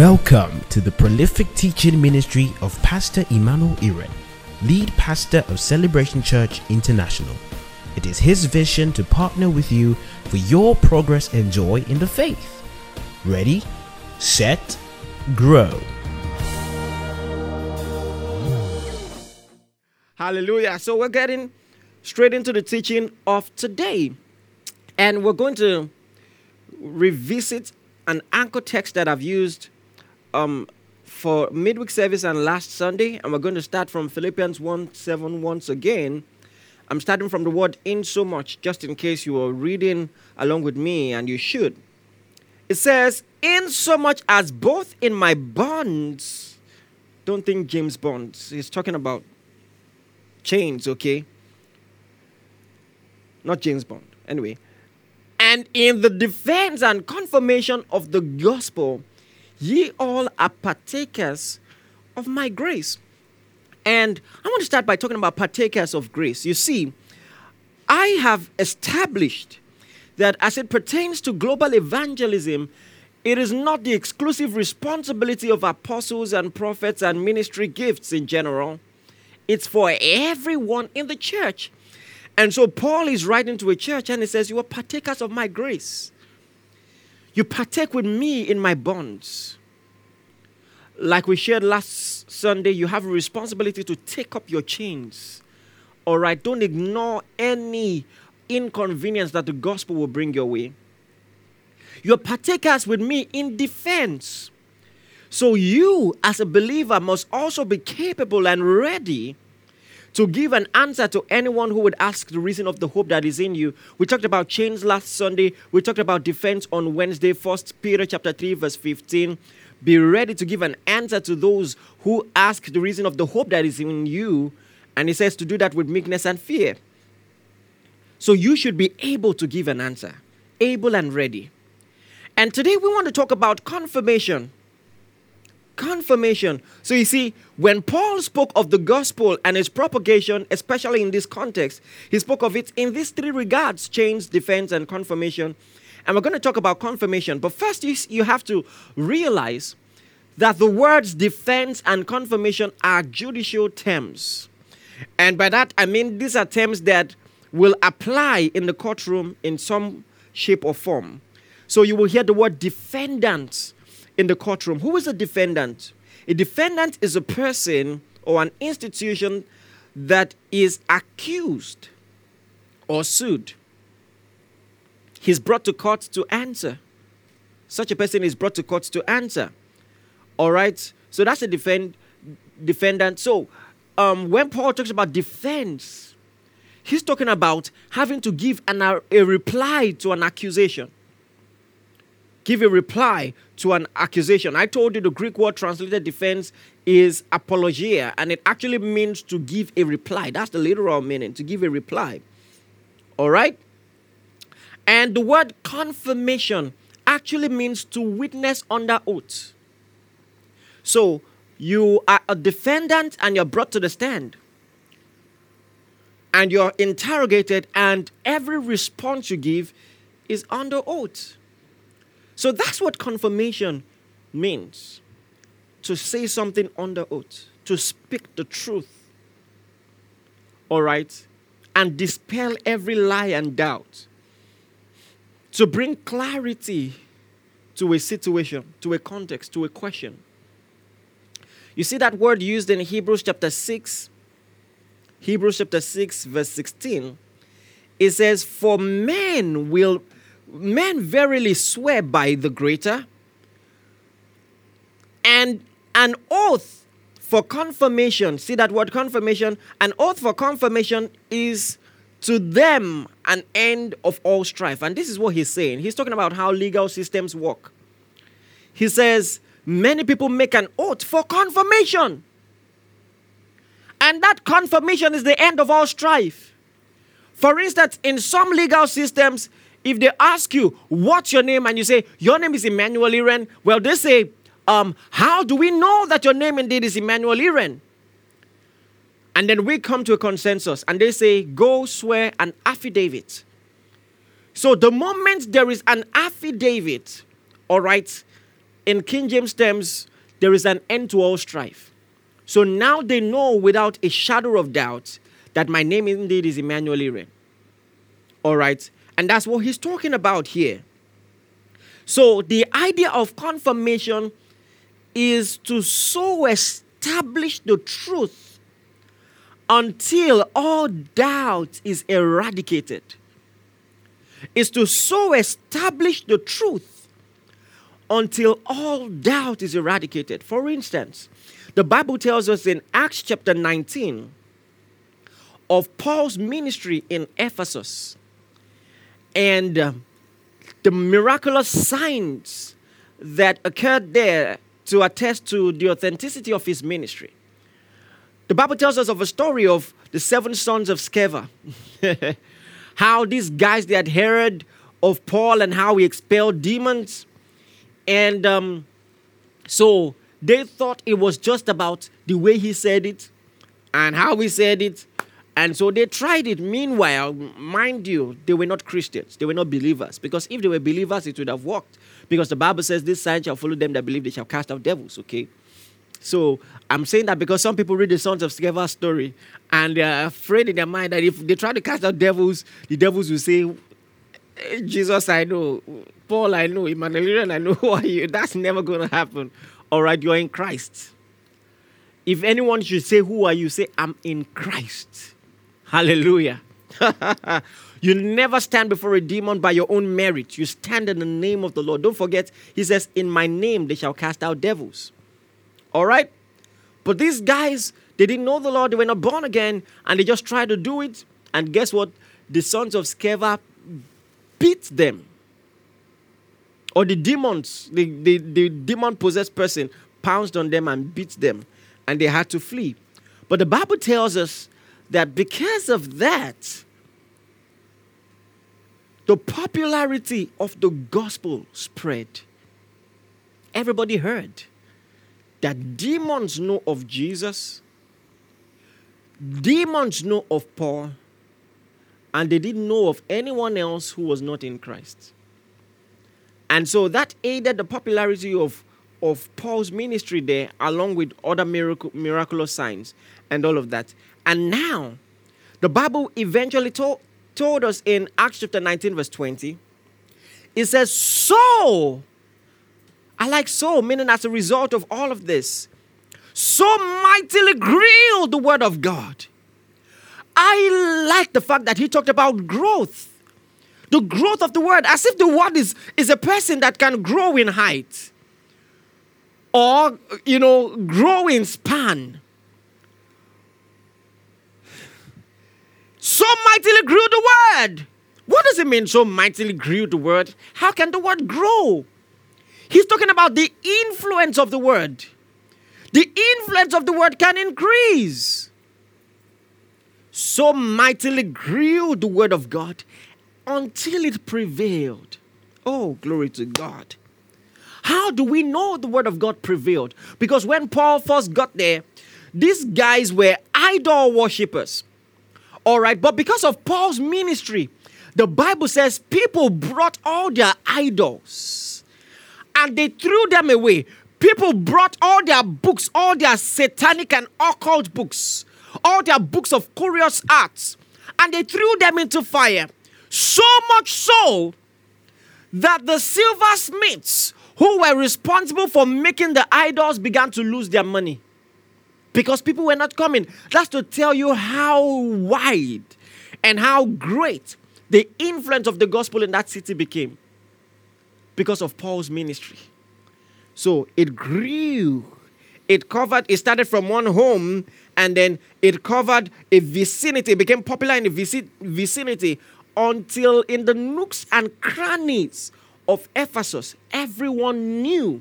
Welcome to the prolific teaching ministry of Pastor Emmanuel Iren, lead pastor of Celebration Church International. It is his vision to partner with you for your progress and joy in the faith. Ready, set, grow. Hallelujah. So we're getting straight into the teaching of today. And we're going to revisit an anchor text that I've used um, for midweek service and last Sunday. And we're going to start from Philippians 1 7 once again. I'm starting from the word in so much, just in case you are reading along with me, and you should. It says, In so much as both in my bonds, don't think James Bonds, He's talking about chains, okay? Not James Bond. Anyway. And in the defense and confirmation of the gospel, ye all are partakers of my grace. And I want to start by talking about partakers of grace. You see, I have established that as it pertains to global evangelism, it is not the exclusive responsibility of apostles and prophets and ministry gifts in general. It's for everyone in the church. And so Paul is writing to a church and he says, You are partakers of my grace. You partake with me in my bonds. Like we shared last Sunday, you have a responsibility to take up your chains. All right, don't ignore any inconvenience that the gospel will bring your way. You're partakers with me in defense. So you, as a believer, must also be capable and ready to give an answer to anyone who would ask the reason of the hope that is in you. We talked about chains last Sunday. We talked about defense on Wednesday, First Peter chapter 3, verse 15. Be ready to give an answer to those who ask the reason of the hope that is in you. And he says to do that with meekness and fear. So you should be able to give an answer, able and ready. And today we want to talk about confirmation. Confirmation. So you see, when Paul spoke of the gospel and its propagation, especially in this context, he spoke of it in these three regards chains, defense, and confirmation. And we're going to talk about confirmation. But first, you, you have to realize that the words defense and confirmation are judicial terms. And by that, I mean these are terms that will apply in the courtroom in some shape or form. So you will hear the word defendant in the courtroom. Who is a defendant? A defendant is a person or an institution that is accused or sued. He's brought to court to answer. Such a person is brought to court to answer. All right? So that's a defend, defendant. So um, when Paul talks about defense, he's talking about having to give an, a reply to an accusation give a reply to an accusation. I told you the Greek word translated defense is apologia, and it actually means to give a reply. That's the literal meaning, to give a reply. All right? And the word confirmation actually means to witness under oath. So you are a defendant and you're brought to the stand. And you're interrogated, and every response you give is under oath. So that's what confirmation means to say something under oath, to speak the truth. All right? And dispel every lie and doubt. To bring clarity to a situation, to a context, to a question. You see that word used in Hebrews chapter 6, Hebrews chapter 6, verse 16. It says, For men will men verily swear by the greater, and an oath for confirmation. See that word confirmation? An oath for confirmation is to them an end of all strife. And this is what he's saying. He's talking about how legal systems work. He says, Many people make an oath for confirmation. And that confirmation is the end of all strife. For instance, in some legal systems, if they ask you, what's your name? And you say, your name is Emmanuel Iren, well, they say, um, how do we know that your name indeed is Emmanuel Iren? And then we come to a consensus and they say, go swear an affidavit. So the moment there is an affidavit, all right, in King James terms, there is an end to all strife. So now they know without a shadow of doubt that my name indeed is Emmanuel Iren. All right. And that's what he's talking about here. So the idea of confirmation is to so establish the truth until all doubt is eradicated. Is to so establish the truth until all doubt is eradicated. For instance, the Bible tells us in Acts chapter 19 of Paul's ministry in Ephesus and uh, the miraculous signs that occurred there to attest to the authenticity of his ministry. The Bible tells us of a story of the seven sons of Sceva. how these guys they had heard of Paul and how he expelled demons. And um, so they thought it was just about the way he said it and how he said it and so they tried it. Meanwhile, mind you, they were not Christians. They were not believers. Because if they were believers, it would have worked. Because the Bible says, This sign shall follow them that believe, they shall cast out devils, okay? So I'm saying that because some people read the Sons of Sceva story and they're afraid in their mind that if they try to cast out devils, the devils will say, eh, Jesus, I know. Paul, I know. Emmanuel, I know who are you. That's never going to happen. All right, you're in Christ. If anyone should say, Who are you? Say, I'm in Christ. Hallelujah. you never stand before a demon by your own merit. You stand in the name of the Lord. Don't forget, he says, In my name they shall cast out devils. All right? But these guys, they didn't know the Lord. They were not born again. And they just tried to do it. And guess what? The sons of Sceva beat them. Or the demons, the, the, the demon possessed person pounced on them and beat them. And they had to flee. But the Bible tells us that because of that, the popularity of the gospel spread. Everybody heard that demons know of Jesus, demons know of Paul, and they didn't know of anyone else who was not in Christ. And so that aided the popularity of, of Paul's ministry there, along with other miracle, miraculous signs and all of that. And now, the Bible eventually told, told us in Acts chapter 19, verse 20, it says, So, I like so, meaning as a result of all of this, so mightily grew the word of God. I like the fact that he talked about growth. The growth of the word, as if the word is, is a person that can grow in height or, you know, grow in span. So mightily grew the word. What does it mean, so mightily grew the word? How can the word grow? He's talking about the influence of the word. The influence of the word can increase. So mightily grew the word of God until it prevailed. Oh, glory to God. How do we know the word of God prevailed? Because when Paul first got there, these guys were idol worshippers. All right, but because of Paul's ministry, the Bible says people brought all their idols and they threw them away. People brought all their books, all their satanic and occult books, all their books of curious arts, and they threw them into fire. So much so that the silversmiths who were responsible for making the idols began to lose their money because people were not coming. That's to tell you how wide and how great the influence of the gospel in that city became because of Paul's ministry. So it grew. It covered, it started from one home and then it covered a vicinity, it became popular in the vicinity until in the nooks and crannies of Ephesus, everyone knew.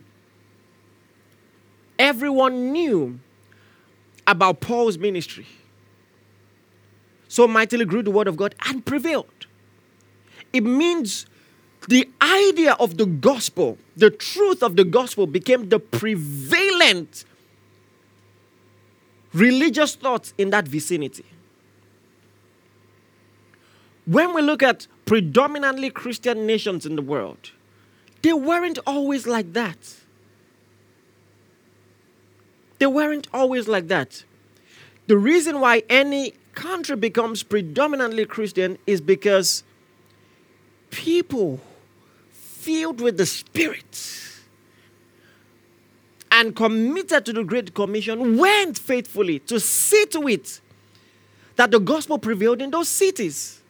Everyone knew about Paul's ministry. So mightily grew the word of God and prevailed. It means the idea of the gospel, the truth of the gospel became the prevalent religious thoughts in that vicinity. When we look at predominantly Christian nations in the world, they weren't always like that. They weren't always like that. The reason why any country becomes predominantly Christian is because people filled with the Spirit and committed to the Great Commission went faithfully to see to it that the gospel prevailed in those cities.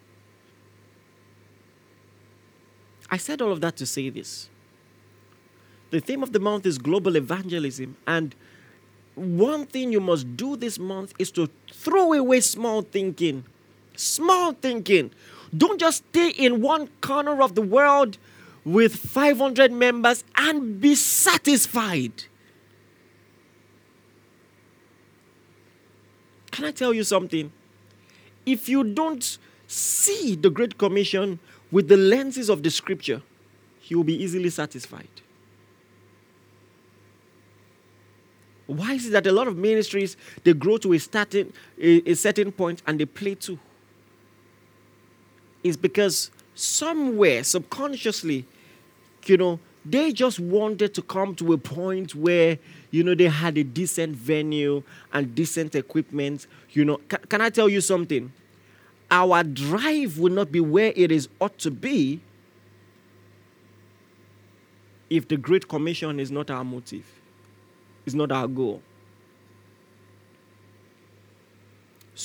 I said all of that to say this. The theme of the month is global evangelism, and one thing you must do this month is to throw away small thinking. Small thinking. Don't just stay in one corner of the world with 500 members and be satisfied. Can I tell you something? If you don't see the Great Commission with the lenses of the scripture, you will be easily satisfied. Why is it that a lot of ministries they grow to a certain, a, a certain point and they play too? It's because somewhere subconsciously, you know, they just wanted to come to a point where you know they had a decent venue and decent equipment you know. Can i tell you something? Our drive will not be where it is ought to be if the great commission is not our motive is not our goal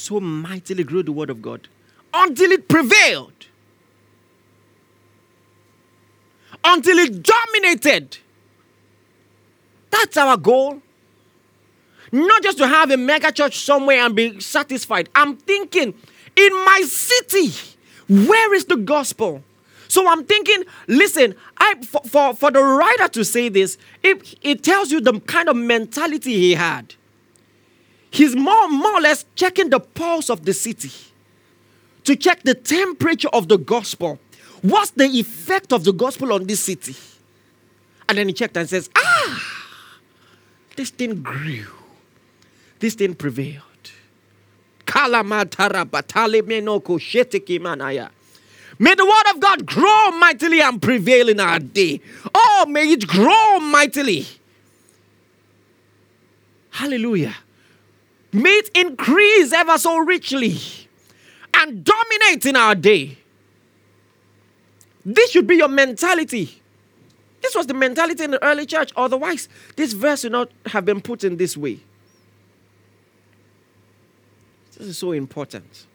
so mightily grew the word of god until it prevailed until it dominated that's our goal. Not just to have a mega church somewhere and be satisfied. I'm thinking, in my city, where is the gospel? So I'm thinking, listen, I, for, for, for the writer to say this, it, it tells you the kind of mentality he had. He's more, more or less checking the pulse of the city to check the temperature of the gospel. What's the effect of the gospel on this city? And then he checked and says, ah, this thing grew. This thing prevailed. May the word of God grow mightily and prevail in our day. Oh, may it grow mightily. Hallelujah. May it increase ever so richly and dominate in our day. This should be your mentality. This was the mentality in the early church. Otherwise, this verse would not have been put in this way. This is so important.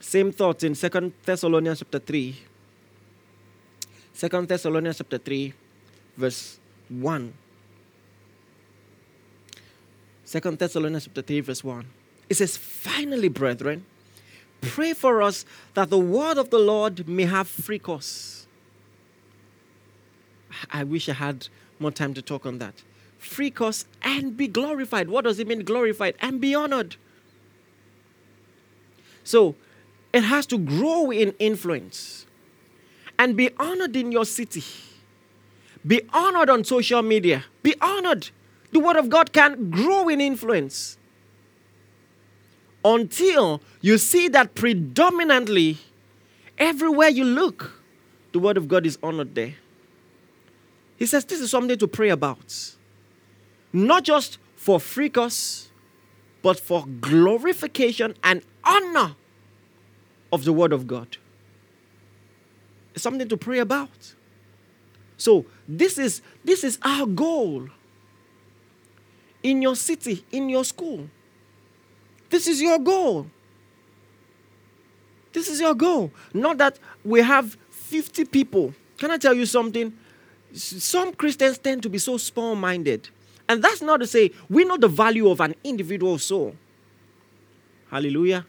Same thoughts in Second Thessalonians chapter 3. 2 Thessalonians chapter 3, verse 1. 2 Thessalonians chapter 3, verse 1. It says, Finally, brethren, pray for us that the word of the Lord may have free course I wish I had more time to talk on that. Free course and be glorified. What does it mean, glorified? And be honored. So it has to grow in influence and be honored in your city. Be honored on social media. Be honored. The Word of God can grow in influence until you see that predominantly everywhere you look, the Word of God is honored there. He says this is something to pray about. Not just for fricas, but for glorification and honor of the Word of God. It's something to pray about. So this is this is our goal in your city, in your school. This is your goal. This is your goal. Not that we have 50 people. Can I tell you something? some Christians tend to be so small minded. And that's not to say we know the value of an individual soul. Hallelujah.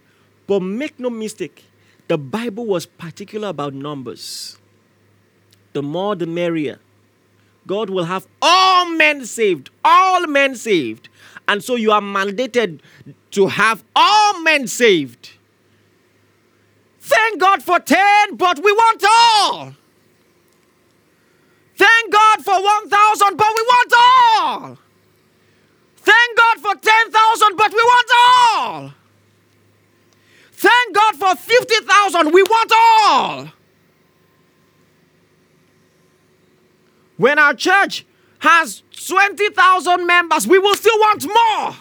But make no mistake, the Bible was particular about numbers. The more, the merrier. God will have all men saved, all men saved. And so you are mandated to have all men saved. Thank God for 10, but we want all. Thank God for 1,000, but we want all. Thank God for 10,000, but we want all. Thank God for 50,000, we want all. When our church has 20,000 members, we will still want more.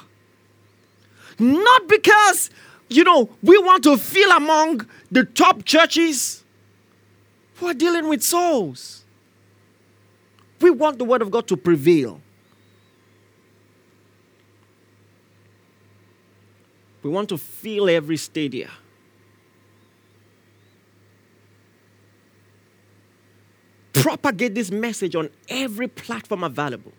Not because, you know, we want to feel among the top churches who are dealing with souls. We want the word of God to prevail. We want to fill every stadia. Propagate this message on every platform available.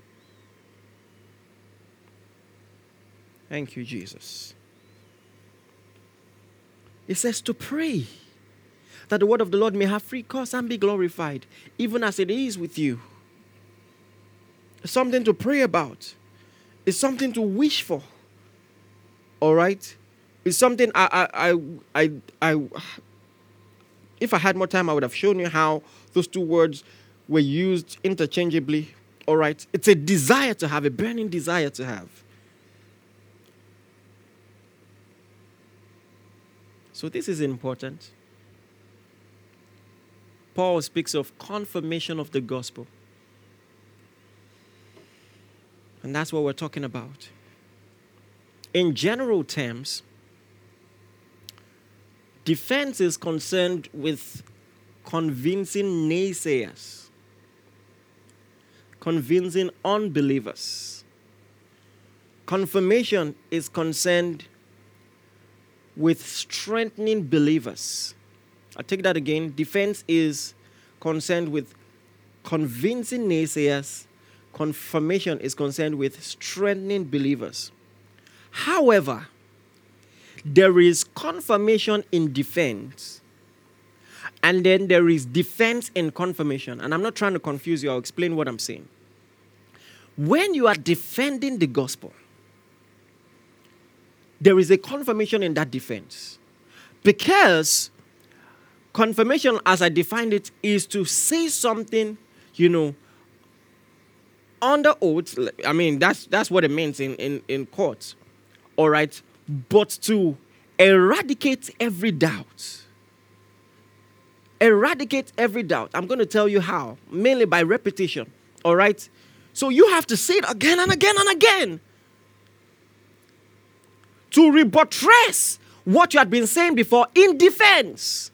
Thank you, Jesus. It says to pray that the word of the Lord may have free course and be glorified, even as it is with you. Something to pray about, it's something to wish for. All right? It's something I, I, I, I, I, if I had more time, I would have shown you how those two words were used interchangeably. All right? It's a desire to have, a burning desire to have. So this is important. Paul speaks of confirmation of the gospel. And that's what we're talking about. In general terms, defense is concerned with convincing naysayers, convincing unbelievers. Confirmation is concerned with strengthening believers. I take that again. Defense is concerned with convincing naysayers. Confirmation is concerned with strengthening believers. However, there is confirmation in defense, and then there is defense in confirmation. And I'm not trying to confuse you, I'll explain what I'm saying. When you are defending the gospel, there is a confirmation in that defense. Because confirmation, as I defined it, is to say something, you know, under oath. I mean, that's that's what it means in, in, in court. All right. But to eradicate every doubt. Eradicate every doubt. I'm going to tell you how, mainly by repetition. All right. So you have to say it again and again and again to rebuttress what you had been saying before in defense.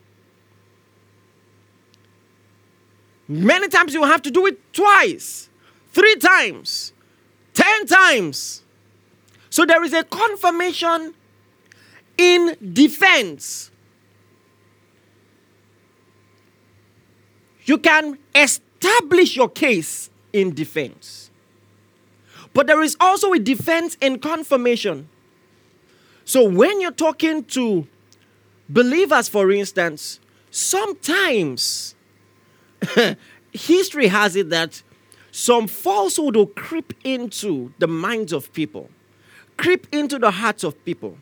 Many times you have to do it twice, three times, ten times. So there is a confirmation in defense. You can establish your case in defense. But there is also a defense in confirmation. So when you're talking to believers, for instance, sometimes history has it that some falsehood will creep into the minds of people, creep into the hearts of people.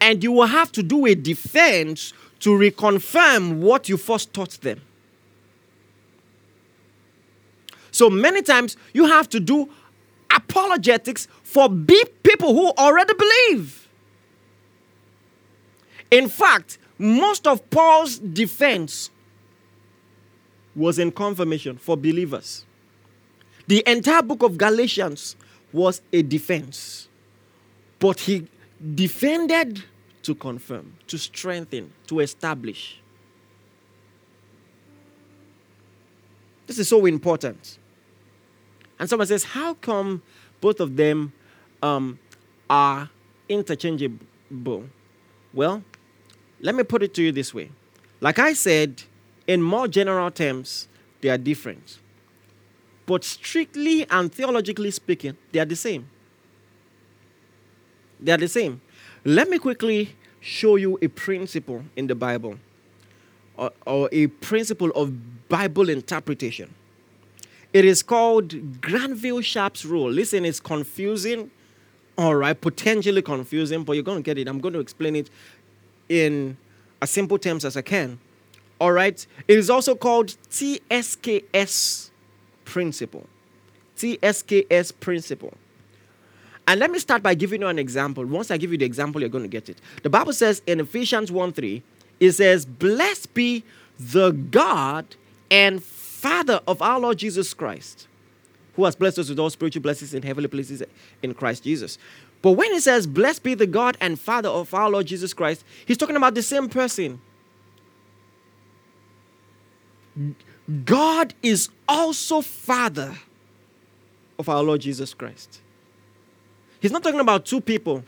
And you will have to do a defense to reconfirm what you first taught them. So many times you have to do apologetics for people who already believe. In fact, most of Paul's defense was in confirmation for believers. The entire book of Galatians was a defense. But he defended to confirm, to strengthen, to establish. This is so important. And someone says, How come both of them um, are interchangeable? Well, let me put it to you this way. Like I said, in more general terms, they are different. But strictly and theologically speaking, they are the same. They are the same. Let me quickly show you a principle in the Bible or, or a principle of Bible interpretation. It is called Granville Sharp's rule. Listen, it's confusing, all right, potentially confusing, but you're going to get it. I'm going to explain it in as simple terms as I can. All right. It is also called TSKS principle. TSKS principle. And let me start by giving you an example. Once I give you the example, you're going to get it. The Bible says in Ephesians 1 3, it says, Blessed be the God and Father of our Lord Jesus Christ. who has blessed us with all spiritual blessings in heavenly places in Christ Jesus. But when it says, Blessed be the God and Father of our Lord Jesus Christ, he's talking about the same person. God is also Father of our Lord Jesus Christ. He's not talking about two people.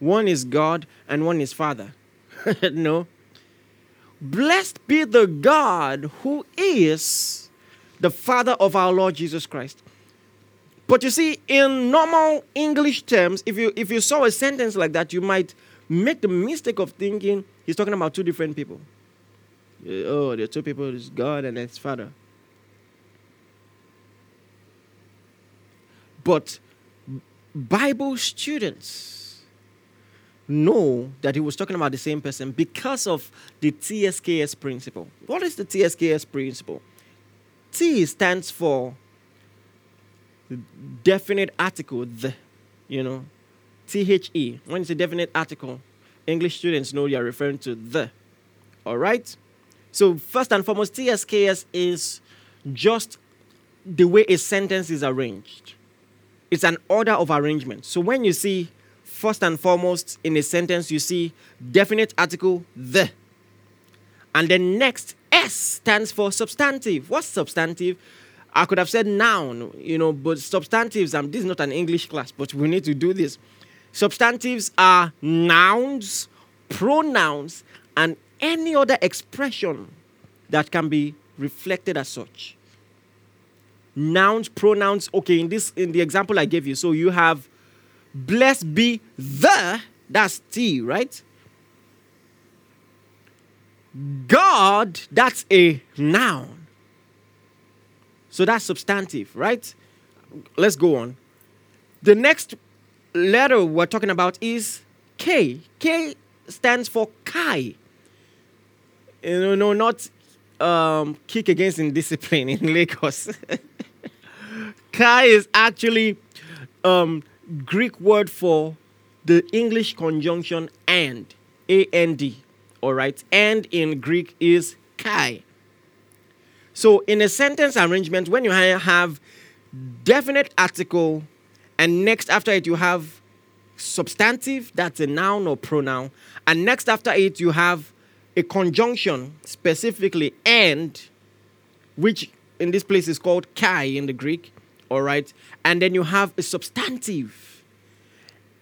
One is God and one is Father. no. Blessed be the God who is the Father of our Lord Jesus Christ. But you see, in normal English terms, if you if you saw a sentence like that, you might make the mistake of thinking he's talking about two different people. Oh, there are two people, it's God and his Father. But Bible students know that he was talking about the same person because of the TSKS principle. What is the TSKS principle? T stands for definite article, the, you know, THE. When it's a definite article, English students know you're referring to the. All right? So, first and foremost, TSKS is just the way a sentence is arranged. It's an order of arrangement. So, when you see first and foremost in a sentence, you see definite article, the. And then next, S stands for substantive. What's substantive? I could have said noun, you know, but substantives, um, this is not an English class, but we need to do this. Substantives are nouns, pronouns, and any other expression that can be reflected as such. Nouns, pronouns, okay, in this in the example I gave you, so you have blessed be the, that's T, right? God, that's a noun. So that's substantive, right? Let's go on. The next letter we're talking about is K. K stands for Kai. You know, not um, kick against indiscipline in Lagos. Kai is actually um, Greek word for the English conjunction and, A N D. All right, and in Greek is Kai. So, in a sentence arrangement, when you have definite article, and next after it you have substantive, that's a noun or pronoun, and next after it you have a conjunction, specifically and, which in this place is called kai in the Greek, all right, and then you have a substantive.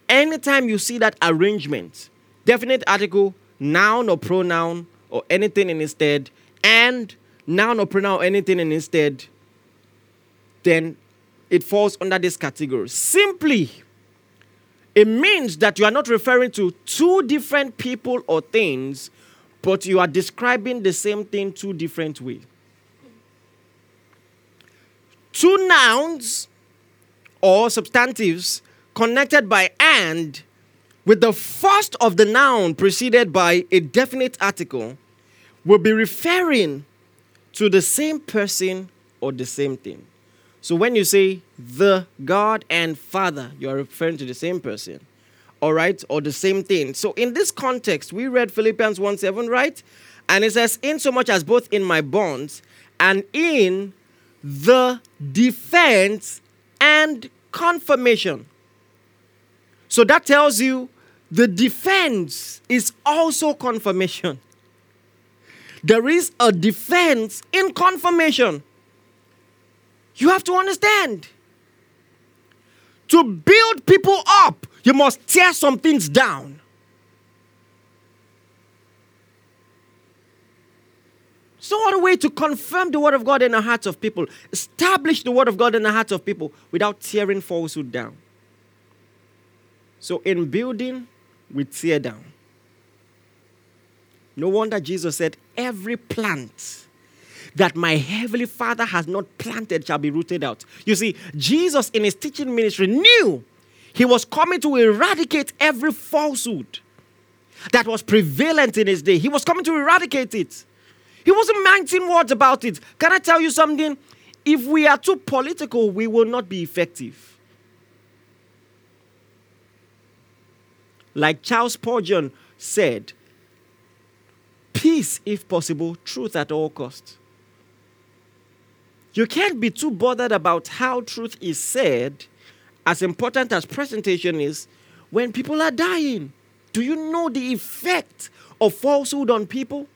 Anytime you see that arrangement, definite article, noun or pronoun, or anything in instead, and noun or pronoun anything and instead, then it falls under this category. Simply, it means that you are not referring to two different people or things, but you are describing the same thing two different ways. Two nouns or substantives connected by and with the first of the noun preceded by a definite article will be referring to the same person or the same thing. So when you say the God and Father, you are referring to the same person, all right, or the same thing. So in this context, we read Philippians 1 7, right? And it says, In so much as both in my bonds and in the defense and confirmation. So that tells you the defense is also confirmation there is a defense in confirmation. You have to understand. To build people up, you must tear some things down. So, what a way to confirm the word of God in the hearts of people, establish the word of God in the hearts of people without tearing falsehood down. So, in building, we tear down. No wonder Jesus said, Every plant that my heavenly Father has not planted shall be rooted out. You see, Jesus in his teaching ministry knew he was coming to eradicate every falsehood that was prevalent in his day. He was coming to eradicate it. He wasn't mincing words about it. Can I tell you something? If we are too political, we will not be effective. Like Charles Spurgeon said, peace if possible, truth at all costs. You can't be too bothered about how truth is said, as important as presentation is, when people are dying. Do you know the effect of falsehood on people?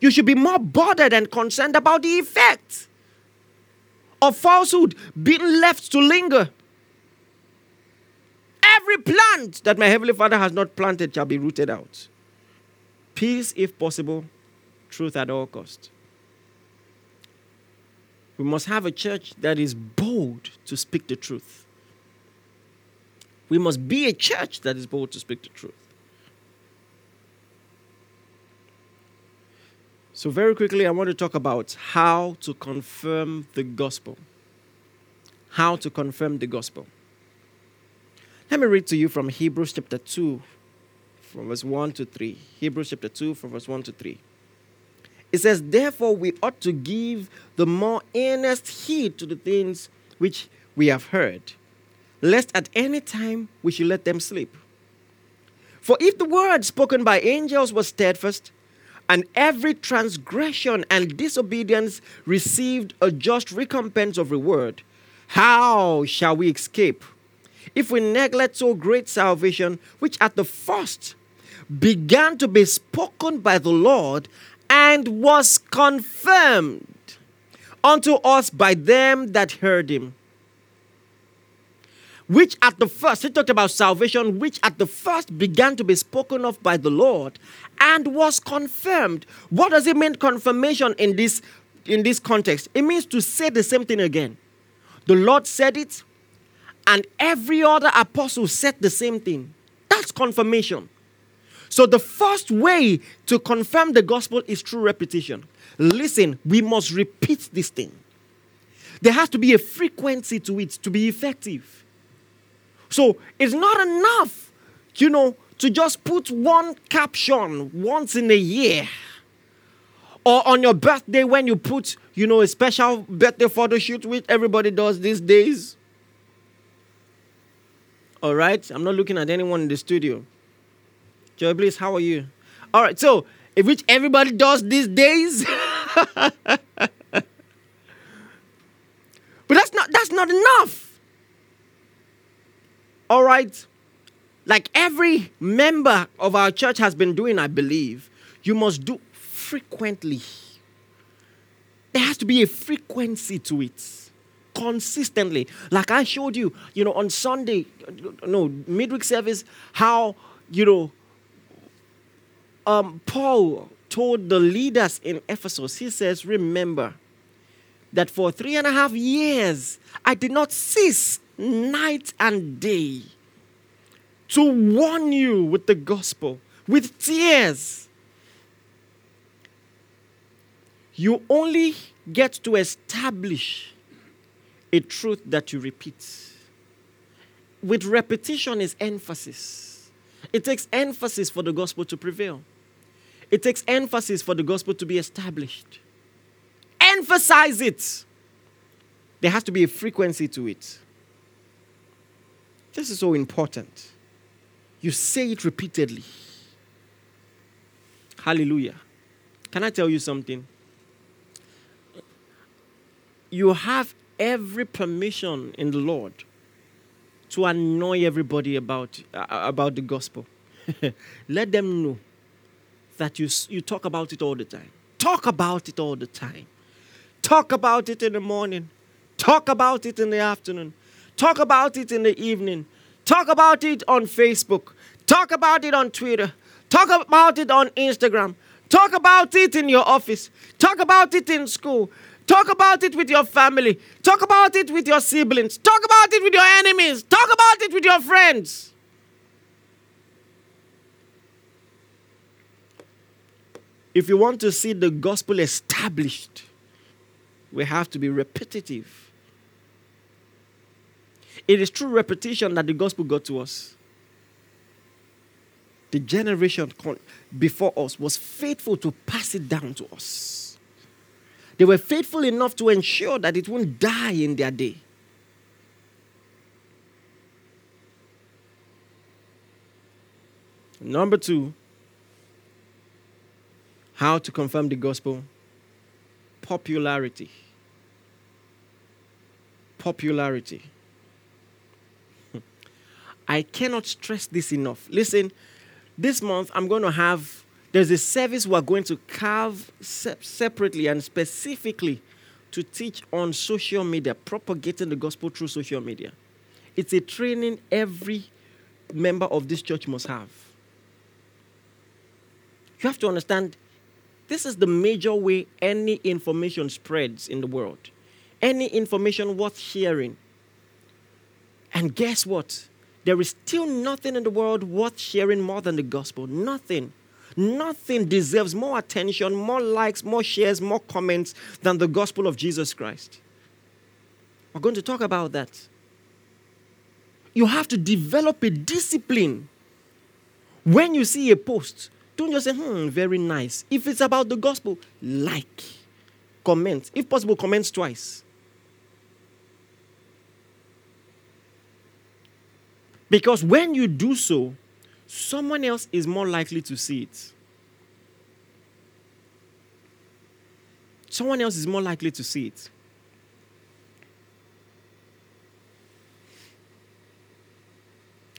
You should be more bothered and concerned about the effect of falsehood being left to linger. Every plant that my Heavenly Father has not planted shall be rooted out. Peace, if possible, truth at all cost. We must have a church that is bold to speak the truth. We must be a church that is bold to speak the truth. So, very quickly, I want to talk about how to confirm the gospel. How to confirm the gospel. Let me read to you from Hebrews chapter 2, from verse 1 to 3. Hebrews chapter 2, from verse 1 to 3. It says, Therefore, we ought to give the more earnest heed to the things which we have heard, lest at any time we should let them sleep. For if the word spoken by angels was steadfast, and every transgression and disobedience received a just recompense of reward, how shall we escape if we neglect so great salvation, which at the first began to be spoken by the Lord and was confirmed unto us by them that heard him? Which at the first, he talked about salvation, which at the first began to be spoken of by the Lord and was confirmed. What does it mean, confirmation, in this, in this context? It means to say the same thing again. The Lord said it, and every other apostle said the same thing. That's confirmation. So, the first way to confirm the gospel is through repetition. Listen, we must repeat this thing. There has to be a frequency to it to be effective. So it's not enough, you know, to just put one caption once in a year. Or on your birthday when you put, you know, a special birthday photo shoot, which everybody does these days. All right, I'm not looking at anyone in the studio. Joy Bliss, how are you? All right, so which everybody does these days. but that's not that's not enough. All right? Like every member of our church has been doing, I believe, you must do frequently. There has to be a frequency to it, consistently. Like I showed you, you know, on Sunday, no, midweek service, how, you know, um, Paul told the leaders in Ephesus, he says, Remember that for three and a half years I did not cease night and day to warn you with the gospel, with tears. You only get to establish a truth that you repeat. With repetition is emphasis. It takes emphasis for the gospel to prevail. It takes emphasis for the gospel to be established. Emphasize it. There has to be a frequency to it. This is so important. You say it repeatedly. Hallelujah. Can I tell you something? You have every permission in the Lord to annoy everybody about, uh, about the gospel. Let them know that you, you talk about it all the time. Talk about it all the time. Talk about it in the morning. Talk about it in the afternoon. Talk about it in the evening. Talk about it on Facebook. Talk about it on Twitter. Talk about it on Instagram. Talk about it in your office. Talk about it in school. Talk about it with your family. Talk about it with your siblings. Talk about it with your enemies. Talk about it with your friends. If you want to see the gospel established, we have to be repetitive. It is through repetition that the gospel got to us. The generation before us was faithful to pass it down to us. They were faithful enough to ensure that it won't die in their day. Number two, how to confirm the gospel popularity. Popularity. I cannot stress this enough. Listen, this month I'm going to have, there's a service we're going to carve se- separately and specifically to teach on social media, propagating the gospel through social media. It's a training every member of this church must have. You have to understand this is the major way any information spreads in the world. Any information worth sharing. And guess what? There is still nothing in the world worth sharing more than the gospel. Nothing. Nothing deserves more attention, more likes, more shares, more comments than the gospel of Jesus Christ. We're going to talk about that. You have to develop a discipline. When you see a post, don't just say, hmm, very nice. If it's about the gospel, like, comment. If possible, comment twice. Because when you do so, someone else is more likely to see it. Someone else is more likely to see it.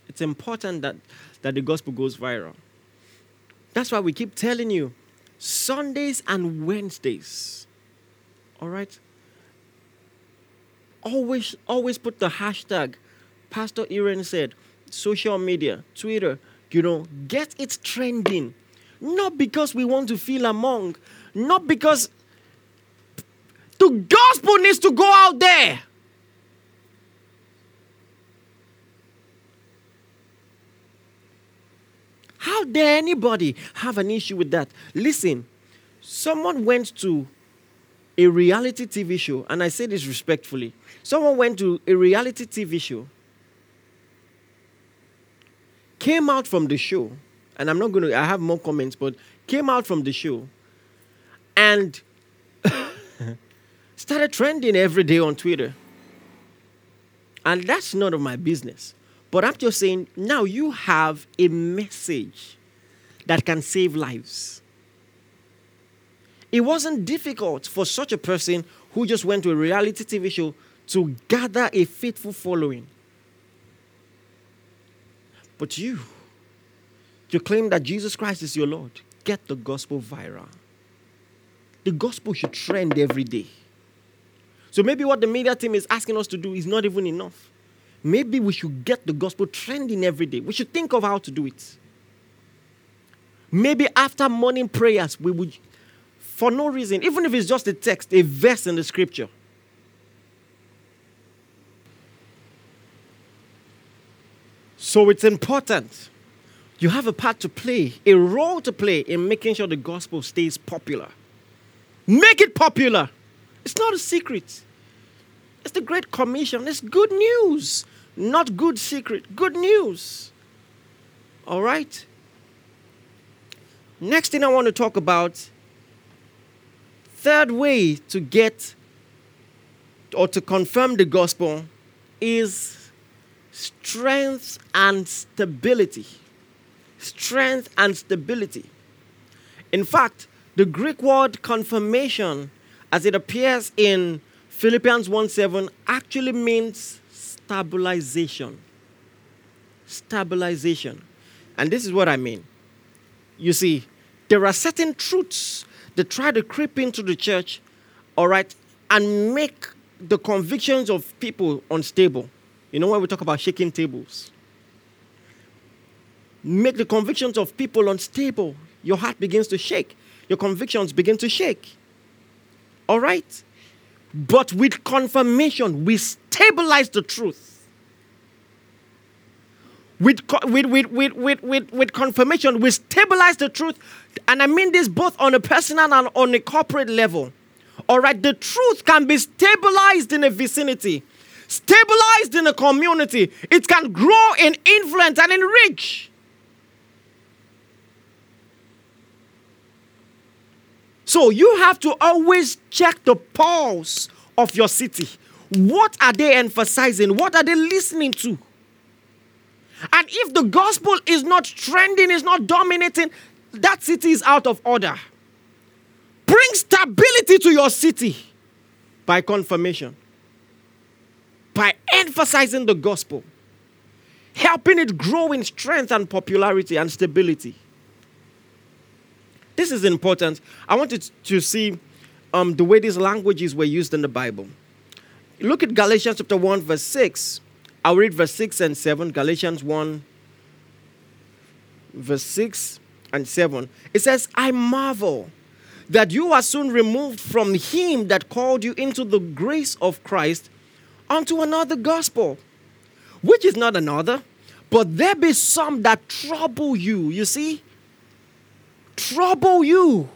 It's important that, that the gospel goes viral. That's why we keep telling you Sundays and Wednesdays. All right? Always, always put the hashtag Pastor Iren said, social media, Twitter, you know, get it trending. Not because we want to feel among, not because the gospel needs to go out there. How dare anybody have an issue with that? Listen, someone went to a reality TV show, and I say this respectfully. Someone went to a reality TV show came out from the show, and I'm not going to, I have more comments, but came out from the show and started trending every day on Twitter. And that's none of my business. But I'm just saying, now you have a message that can save lives. It wasn't difficult for such a person who just went to a reality TV show to gather a faithful following. But you, you claim that Jesus Christ is your Lord. Get the gospel viral. The gospel should trend every day. So maybe what the media team is asking us to do is not even enough. Maybe we should get the gospel trending every day. We should think of how to do it. Maybe after morning prayers, we would, for no reason, even if it's just a text, a verse in the scripture, So it's important. You have a part to play, a role to play in making sure the gospel stays popular. Make it popular. It's not a secret. It's the Great Commission. It's good news, not good secret. Good news. All right? Next thing I want to talk about third way to get or to confirm the gospel is strength and stability. Strength and stability. In fact, the Greek word confirmation, as it appears in Philippians 1 7, actually means stabilization. Stabilization. And this is what I mean. You see, there are certain truths that try to creep into the church, all right, and make the convictions of people unstable. You know when we talk about shaking tables? Make the convictions of people unstable. Your heart begins to shake. Your convictions begin to shake. All right? But with confirmation, we stabilize the truth. With, with, with, with, with, with, with confirmation, we stabilize the truth. And I mean this both on a personal and on a corporate level. All right, the truth can be stabilized in a vicinity stabilized in a community, it can grow in influence and in. So you have to always check the pulse of your city. What are they emphasizing? What are they listening to? And if the gospel is not trending, is not dominating, that city is out of order. Bring stability to your city by confirmation, by emphasizing the gospel, helping it grow in strength and popularity and stability. This is important. I wanted to see um, the way these languages were used in the Bible. Look at Galatians chapter 1, verse 6. I'll read verse 6 and 7. Galatians 1, verse 6 and 7. It says, I marvel that you are soon removed from him that called you into the grace of Christ unto another gospel, which is not another, but there be some that trouble you. You see? Trouble you.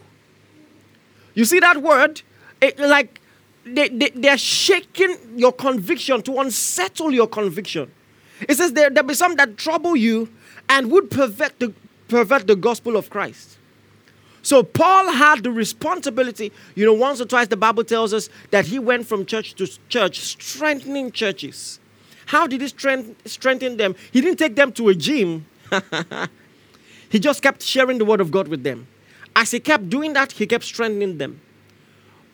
You see that word? It, like they, they, they're shaking your conviction to unsettle your conviction. It says there, there be some that trouble you and would pervert the, pervert the gospel of Christ. So Paul had the responsibility, you know, once or twice the Bible tells us that he went from church to church, strengthening churches. How did he strengthen them? He didn't take them to a gym. he just kept sharing the word of God with them. As he kept doing that, he kept strengthening them.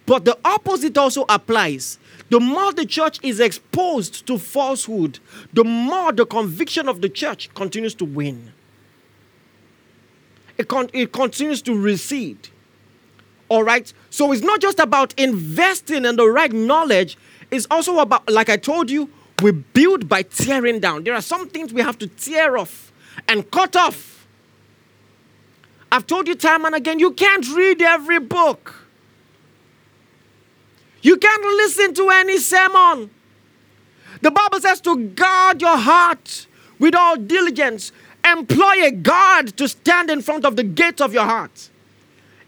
But the opposite also applies. The more the church is exposed to falsehood, the more the conviction of the church continues to win. It, con- it continues to recede. All right? So it's not just about investing in the right knowledge, it's also about, like I told you, we build by tearing down. There are some things we have to tear off and cut off. I've told you time and again, you can't read every book. You can't listen to any sermon. The Bible says to guard your heart with all diligence. Employ a guard to stand in front of the gate of your heart.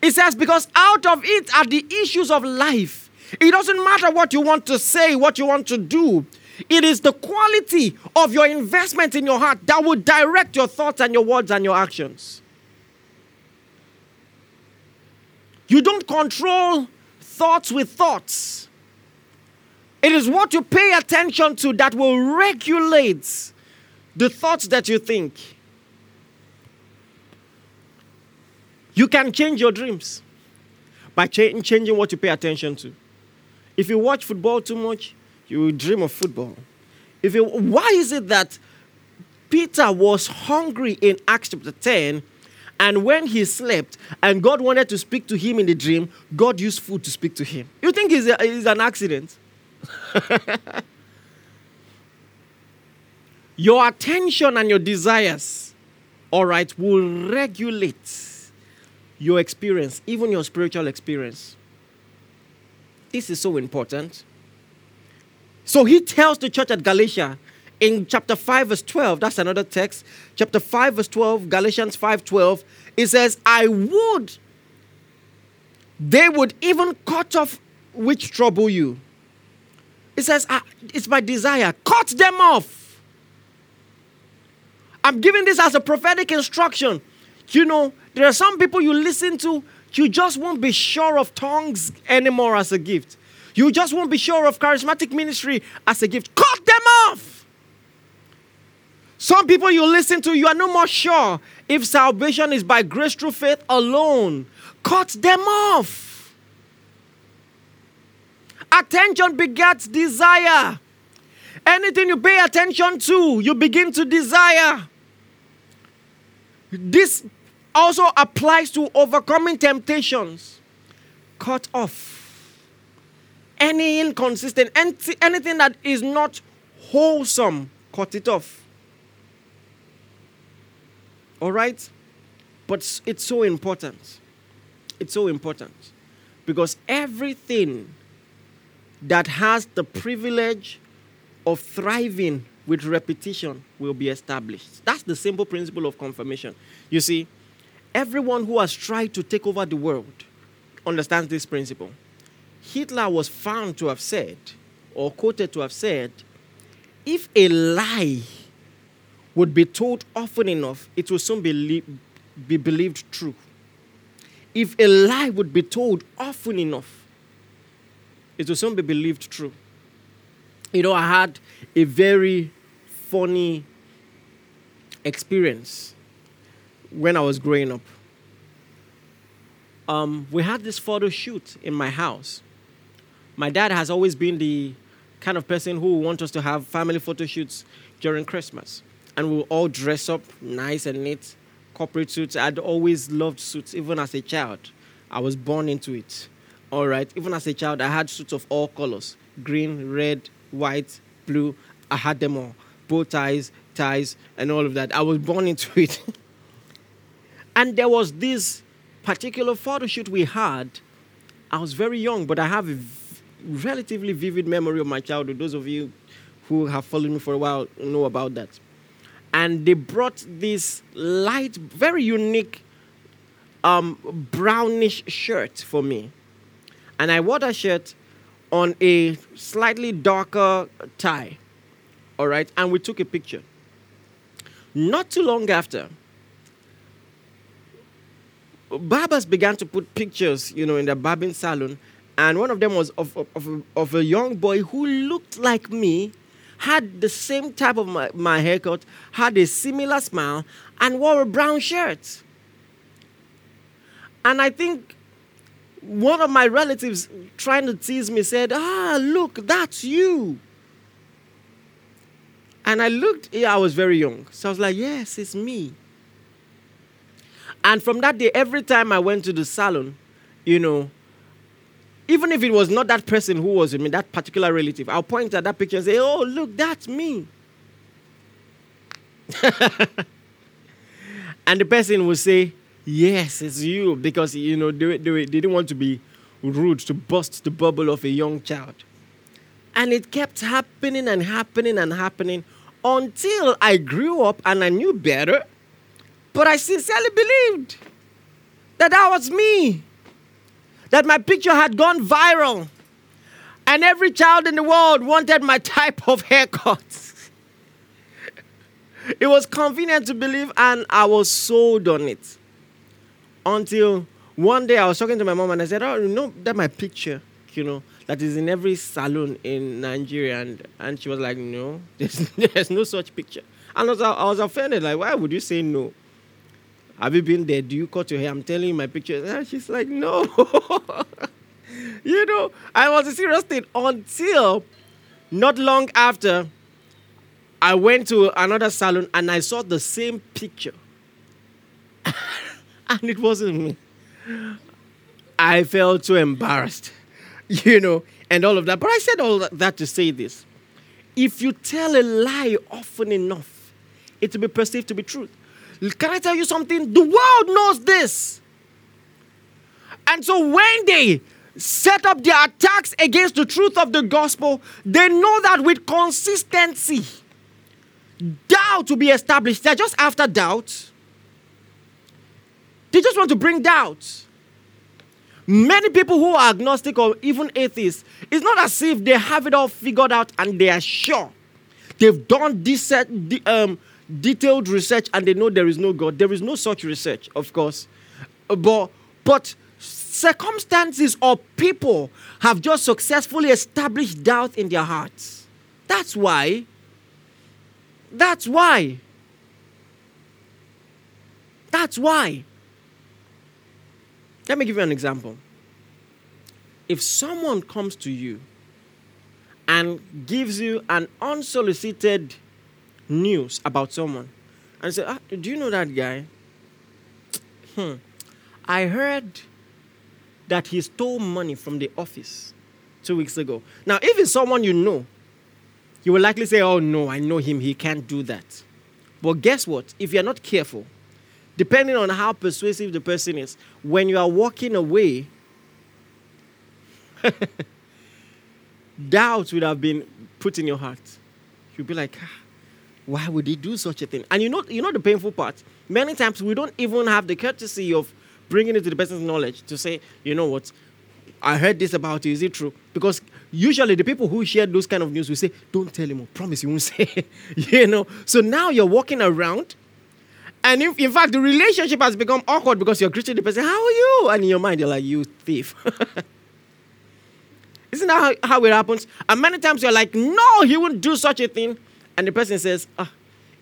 It says, because out of it are the issues of life. It doesn't matter what you want to say, what you want to do. It is the quality of your investment in your heart that will direct your thoughts and your words and your actions. You don't control thoughts with thoughts. It is what you pay attention to that will regulate the thoughts that you think. You can change your dreams by cha- changing what you pay attention to. If you watch football too much, you will dream of football. If you, why is it that Peter was hungry in Acts chapter 10 and when he slept and God wanted to speak to him in the dream, God used food to speak to him. You think it's, a, it's an accident? your attention and your desires, all right, will regulate your experience, even your spiritual experience. This is so important. So he tells the church at Galatia in chapter 5 verse 12 that's another text. Chapter 5 verse 12 galatians 5 12 it says i would they would even cut off which trouble you. It says ah, it's my desire. Cut them off. I'm giving this as a prophetic instruction. You know there are some people you listen to you just won't be sure of tongues anymore as a gift you just won't be sure of charismatic ministry as a gift cut them off some people you listen to, you are no more sure if salvation is by grace through faith alone. Cut them off. Attention begets desire. Anything you pay attention to, you begin to desire. This also applies to overcoming temptations. Cut off. Any inconsistent, anything that is not wholesome, cut it off. All right? But it's so important. It's so important. Because everything that has the privilege of thriving with repetition will be established. That's the simple principle of confirmation. You see, everyone who has tried to take over the world understands this principle. Hitler was found to have said, or quoted to have said, if a lie would be told often enough, it will soon be, be believed true. If a lie would be told often enough, it will soon be believed true. You know, I had a very funny experience when I was growing up. um, we had this photo shoot in my house. My dad has always been the kind of person who wants us to have family photo shoots during Christmas. And we'll all dress up nice and neat, corporate suits. I'd always loved suits, even as a child. I was born into it. All right. Even as a child, I had suits of all colors green, red, white, blue. I had them all. Bow ties, ties, and all of that. I was born into it. and there was this particular photo shoot we had. I was very young, but I have a v- relatively vivid memory of my childhood. Those of you who have followed me for a while know about that. And they brought this light, very unique um, brownish shirt for me. And I wore that shirt on a slightly darker tie. All right. And we took a picture. Not too long after, barbers began to put pictures, you know, in the barbing salon. And one of them was of, of, of, a, of a young boy who looked like me, had the same type of my, my haircut, had a similar smile, and wore a brown shirt. And I think one of my relatives trying to tease me said, Ah, look, that's you. And I looked, yeah, I was very young. So I was like, Yes, it's me. And from that day, every time I went to the salon, you know, even if it was not that person who was with me, that particular relative, I'll point at that picture and say, Oh, look, that's me. and the person will say, Yes, it's you. Because, you know, they, they, they didn't want to be rude to bust the bubble of a young child. And it kept happening and happening and happening until I grew up and I knew better. But I sincerely believed that that was me, that my picture had gone viral, and every child in the world wanted my type of haircut. it was convenient to believe, and I was sold on it. Until one day I was talking to my mom and I said, Oh, you know that my picture, you know, that is in every salon in Nigeria. And, and she was like, No, there's, there's no such picture. And I was, I was offended, like, why would you say no? Have you been there? Do you cut your hair? I'm telling you my picture. And she's like, No. you know, I was a serious thing until not long after I went to another salon and I saw the same picture. and it wasn't me. I felt so embarrassed, you know, and all of that. But I said all that to say this. If you tell a lie often enough, it will be perceived to be truth. Can I tell you something? The world knows this. And so when they set up their attacks against the truth of the gospel, they know that with consistency, doubt will be established. They're just after doubt. They just want to bring doubt. Many people who are agnostic or even atheists, it's not as if they have it all figured out and they are sure. They've done this um, detailed research and they know there is no God. There is no such research, of course. But, but circumstances or people have just successfully established doubt in their hearts. That's why. That's why. That's why. Let me give you an example. If someone comes to you and gives you an unsolicited news about someone and say, ah, Do you know that guy? Hmm. I heard that he stole money from the office two weeks ago. Now, if it's someone you know, you will likely say, Oh, no, I know him. He can't do that. But guess what? If you're not careful, depending on how persuasive the person is, when you are walking away, doubt would have been put in your heart. You'll be like, ah, why would he do such a thing? And you know, you know the painful part? Many times we don't even have the courtesy of bringing it to the person's knowledge to say, you know what, I heard this about you. Is it true? Because usually the people who share those kind of news will say, don't tell him. Promise you won't say. you know. So now you're walking around and if, in fact, the relationship has become awkward because you're greeting the person, How are you? And in your mind, you're like, You thief. Isn't that how, how, it happens? And many times you're like, No, he wouldn't do such a thing. And the person says, Ah,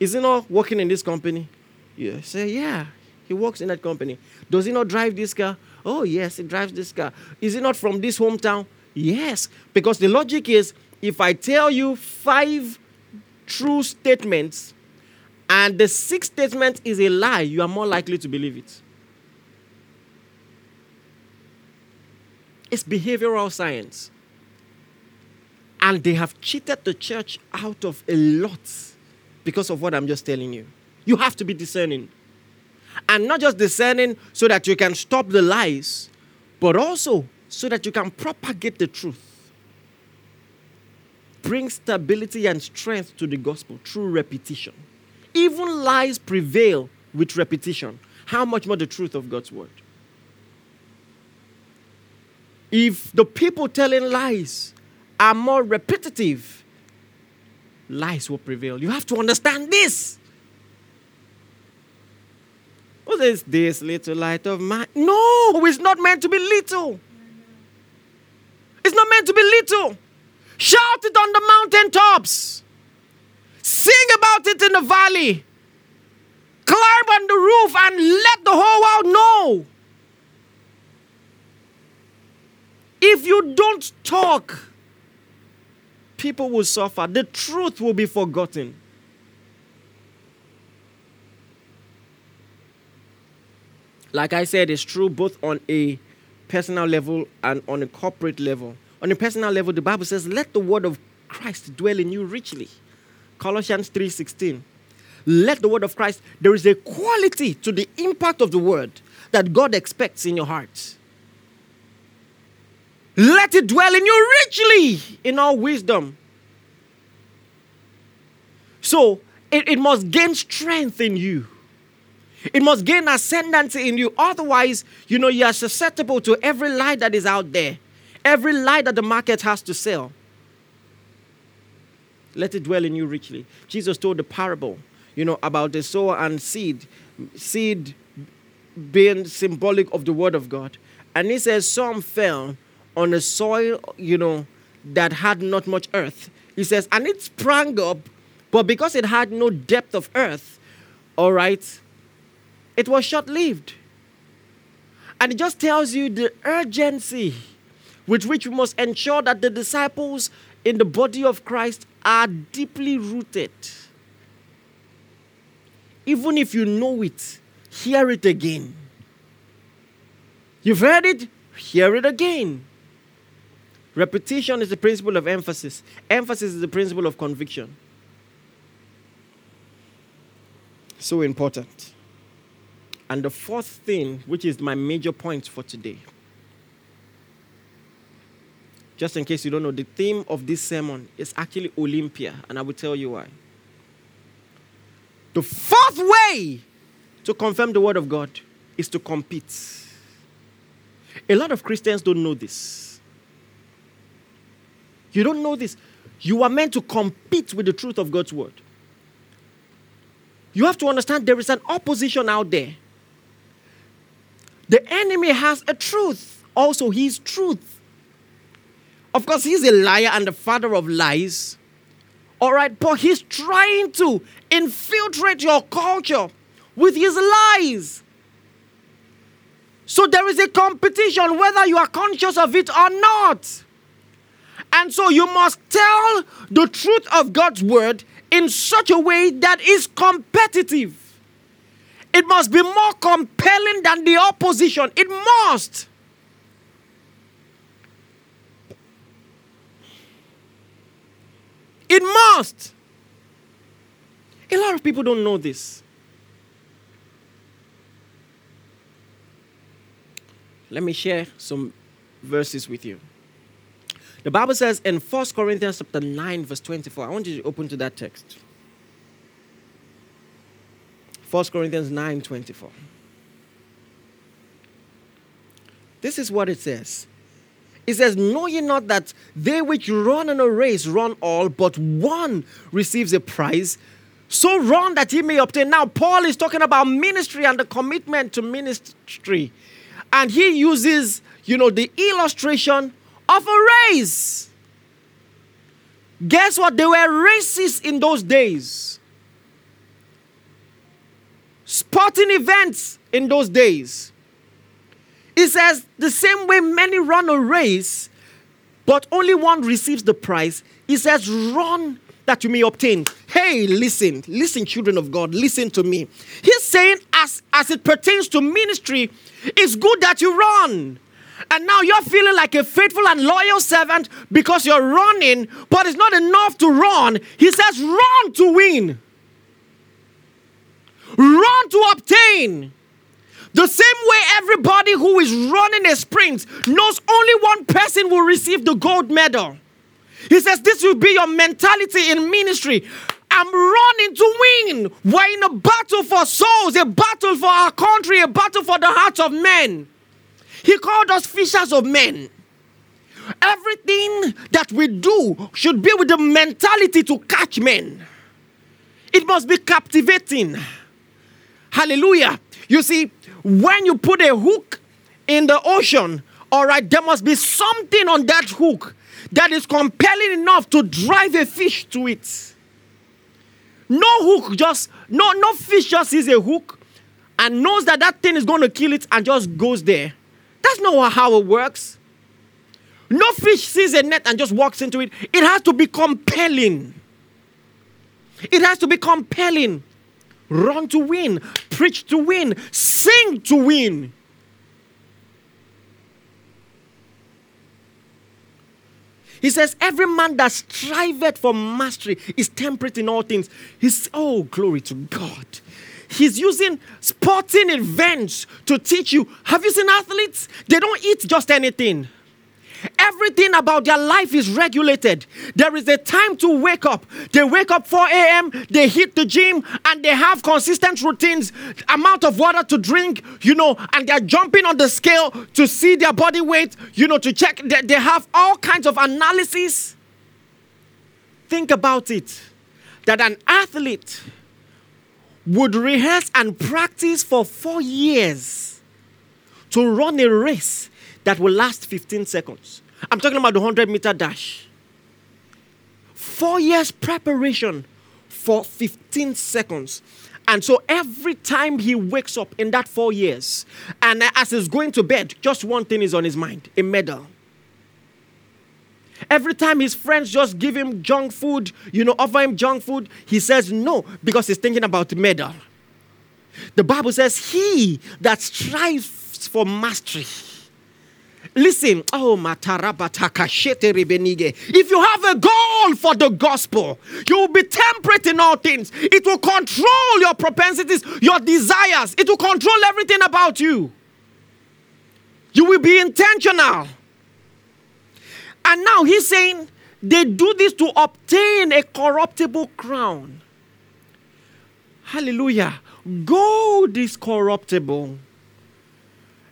is he not working in this company? You say, Yeah, he works in that company. Does he not drive this car? Oh, yes, he drives this car. Is he not from this hometown? Yes. Because the logic is if I tell you five true statements and the sixth statement is a lie, you are more likely to believe it. It's behavioral science. And they have cheated the church out of a lot because of what I'm just telling you. You have to be discerning. And not just discerning so that you can stop the lies, but also so that you can propagate the truth. Bring stability and strength to the gospel through repetition. Even lies prevail with repetition. How much more the truth of God's word? If the people telling lies are more repetitive, lies will prevail. You have to understand this. What is this little light of mine? No, it's not meant to be little. It's not meant to be little. Shout it on the mountain tops. Sing about it in the valley. Climb on the roof and let the whole world know. If you don't talk, people will suffer. The truth will be forgotten. Like I said, it's true both on a personal level and on a corporate level. On a personal level, the Bible says, "Let the word of Christ dwell in you richly." Colossians 3:16. Let the word of Christ, there is a quality to the impact of the word that God expects in your heart. Let it dwell in you richly in all wisdom. So it, it must gain strength in you. It must gain ascendancy in you. Otherwise, you know, you are susceptible to every lie that is out there, every lie that the market has to sell. Let it dwell in you richly. Jesus told the parable, you know, about the sower and seed, seed being symbolic of the word of God. And he says some fell on a soil, you know, that had not much earth. He says, and it sprang up, but because it had no depth of earth, all right, it was short lived. And it just tells you the urgency with which we must ensure that the disciples in the body of Christ are deeply rooted. Even if you know it, hear it again. You've heard it, hear it again. Repetition is the principle of emphasis, emphasis is the principle of conviction. So important. And the fourth thing, which is my major point for today, just in case you don't know, the theme of this sermon is actually Olympia, and I will tell you why. The fourth way to confirm the word of God is to compete. A lot of Christians don't know this. You don't know this. You are meant to compete with the truth of God's word. You have to understand there is an opposition out there. The enemy has a truth, also, his truth. Of course, he's a liar and the father of lies. All right, but he's trying to infiltrate your culture with his lies. So there is a competition whether you are conscious of it or not. And so you must tell the truth of God's word in such a way that is competitive. It must be more compelling than the opposition. It must. It must. A lot of people don't know this. Let me share some verses with you. The Bible says in 1 Corinthians chapter 9, verse 24. I want you to open to that text. 1 Corinthians 9 24. This is what it says. It says, Know ye not that they which run in a race run all, but one receives a prize? So run that he may obtain. Now, Paul is talking about ministry and the commitment to ministry. And he uses, you know, the illustration of a race. Guess what? They were races in those days. Sporting events in those days. It says, the same way many run a race, but only one receives the prize. It says, run that you may obtain. Hey, listen, listen, children of God, listen to me. He's saying, as, as it pertains to ministry, it's good that you run. And now you're feeling like a faithful and loyal servant because you're running, but it's not enough to run. He says, run to win, run to obtain. The same way everybody who is running a sprint knows only one person will receive the gold medal. He says, This will be your mentality in ministry. I'm running to win. We're in a battle for souls, a battle for our country, a battle for the hearts of men. He called us fishers of men. Everything that we do should be with the mentality to catch men. It must be captivating. Hallelujah. You see, when you put a hook in the ocean, all right, there must be something on that hook that is compelling enough to drive a fish to it. No hook, just no no fish just sees a hook and knows that that thing is going to kill it and just goes there. That's not how it works. No fish sees a net and just walks into it. It has to be compelling. It has to be compelling. Run to win, preach to win, sing to win. He says, Every man that striveth for mastery is temperate in all things. He's, oh, glory to God. He's using sporting events to teach you. Have you seen athletes? They don't eat just anything. Everything about their life is regulated. There is a time to wake up. They wake up 4 a.m., they hit the gym, and they have consistent routines, amount of water to drink, you know, and they're jumping on the scale to see their body weight, you know, to check. They, they have all kinds of analysis. Think about it that an athlete would rehearse and practice for four years to run a race that will last 15 seconds. I'm talking about the 100 meter dash. Four years preparation for 15 seconds. And so every time he wakes up in that four years, and as he's going to bed, just one thing is on his mind a medal. Every time his friends just give him junk food, you know, offer him junk food, he says no because he's thinking about medal. The Bible says, He that strives for mastery. Listen, oh. If you have a goal for the gospel, you will be temperate in all things. It will control your propensities, your desires. It will control everything about you. You will be intentional. And now he's saying they do this to obtain a corruptible crown. Hallelujah. Gold is corruptible.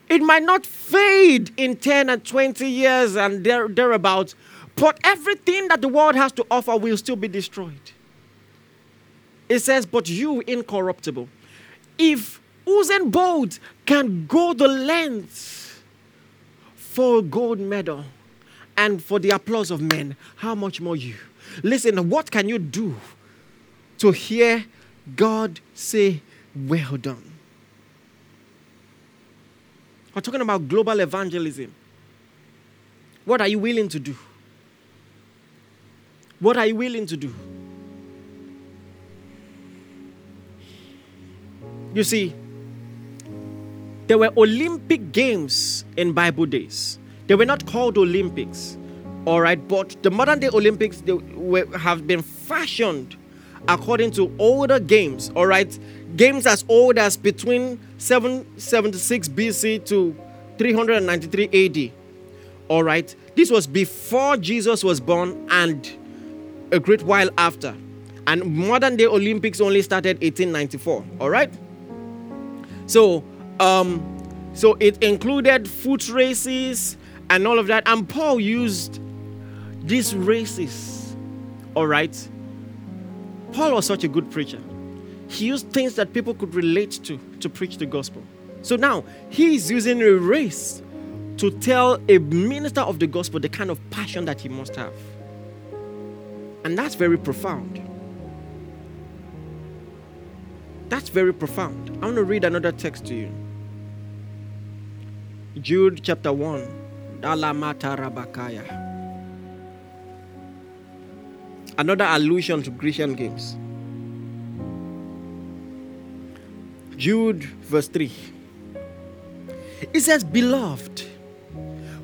It might not fade in 10 and 20 years and there, thereabouts, but everything that the world has to offer will still be destroyed. It says, But you incorruptible. If Usain Bolt can go the length for a gold medal and for the applause of men, how much more you? Listen, what can you do to hear God say, Well done? We're talking about global evangelism. What are you willing to do? What are you willing to do? You see, there were Olympic Games in Bible days. They were not called Olympics, all right, but the modern day Olympics they were, have been fashioned according to older games, all right, games as old as between 776 BC to 393 AD. All right, this was before Jesus was born and a great while after. And modern day Olympics only started 1894. All right, so um, so it included foot races and all of that. And Paul used these races. All right, Paul was such a good preacher. He used things that people could relate to to preach the gospel. So now he's using a race to tell a minister of the gospel the kind of passion that he must have. And that's very profound. That's very profound. I want to read another text to you. Jude chapter 1. Dalamata Rabakaya. Another allusion to Grecian games. Jude verse 3. It says, Beloved,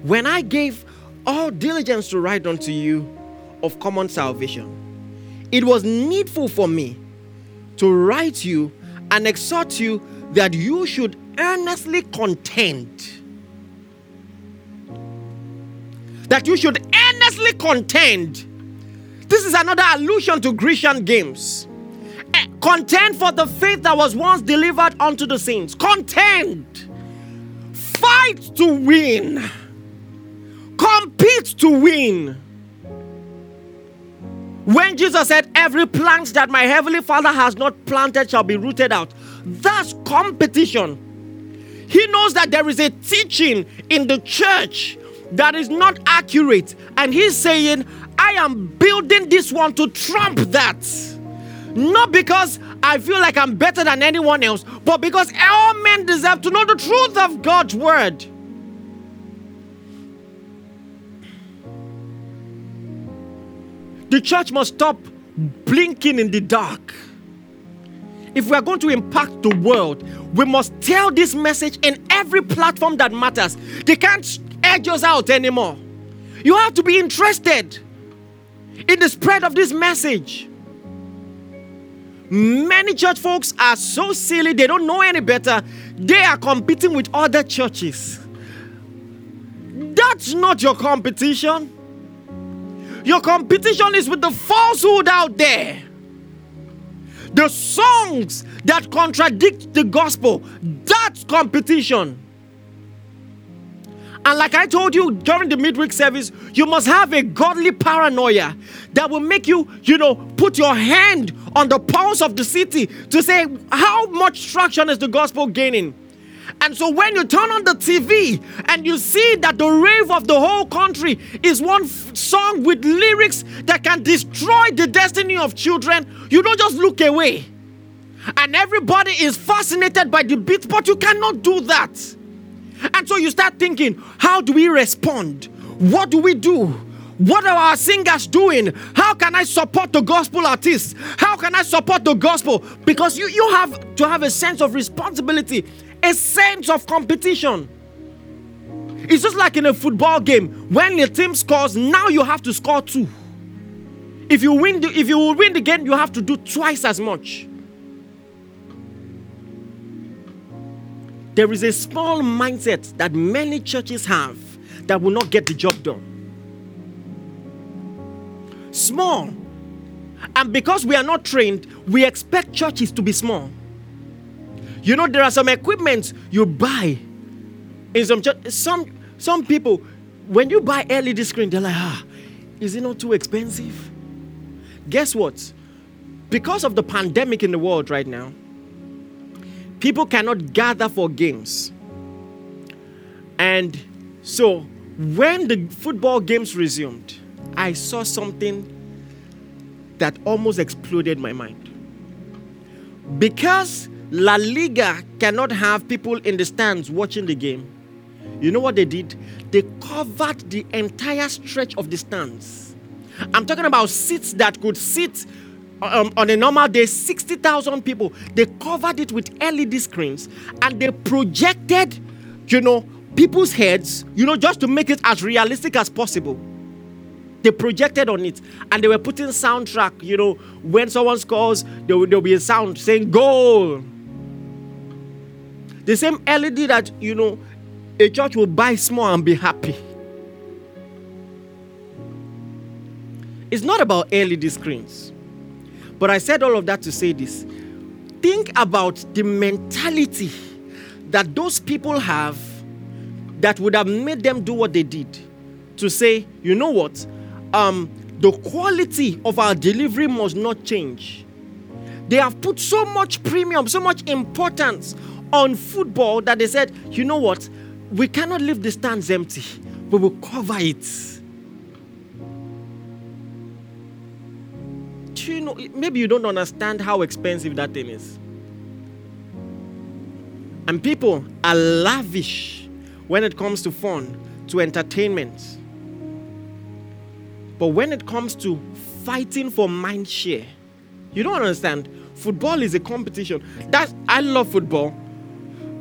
when I gave all diligence to write unto you of common salvation, it was needful for me to write you and exhort you that you should earnestly contend. That you should earnestly contend. This is another allusion to Grecian games. Eh, Contend for the faith that was once delivered unto the saints. Contend. Fight to win. Compete to win. When Jesus said, Every plant that my heavenly Father has not planted shall be rooted out, that's competition. He knows that there is a teaching in the church that is not accurate, and he's saying, I am building this one to trump that. Not because I feel like I'm better than anyone else, but because all men deserve to know the truth of God's word. The church must stop blinking in the dark. If we are going to impact the world, we must tell this message in every platform that matters. They can't edge out anymore. You have to be interested in the spread of this message. Many church folks are so silly, they don't know any better. They are competing with other churches. That's not your competition. Your competition is with the falsehood out there. The songs that contradict the gospel, that's competition. And like I told you during the midweek service, you must have a godly paranoia that will make you, you know, put your hand on the pulse of the city to say, how much traction is the gospel gaining? And so when you turn on the TV and you see that the rave of the whole country is one f- song with lyrics that can destroy the destiny of children, you don't just look away. And everybody is fascinated by the beat, but you cannot do that. And so you start thinking, how do we respond? What do we do? What are our singers doing? How can I support the gospel artists? How can I support the gospel? Because you, you have to have a sense of responsibility, a sense of competition. It's just like in a football game. When your team scores, now you have to score two. If you win the, if you win the game, you have to do twice as much. There is a small mindset that many churches have that will not get the job done. Small. And because we are not trained, we expect churches to be small. You know, there are some equipment you buy in some church. Some some people, when you buy LED screen, they're like, ah, is it not too expensive? Guess what? Because of the pandemic in the world right now, people cannot gather for games. And so when the football games resumed, I saw something that almost exploded my mind. Because La Liga cannot have people in the stands watching the game, you know what they did? They covered the entire stretch of the stands. I'm talking about seats that could sit um, on a normal day 60,000 people. They covered it with LED screens and they projected, you know, people's heads, you know, just to make it as realistic as possible. They projected on it and they were putting soundtrack, you know, when someone scores, there will, there will be a sound saying goal. The same LED that, you know, a church will buy small and be happy. It's not about LED screens. But I said all of that to say this. Think about the mentality that those people have that would have made them do what they did. To say, you know what? Um, the quality of our delivery must not change. They have put so much premium, so much importance on football that they said, you know what? We cannot leave the stands empty. We will cover it. You know? Maybe you don't understand how expensive that thing is. And people are lavish when it comes to fun, to entertainment. But when it comes to fighting for mind share, you don't understand. Football is a competition. That's I love football.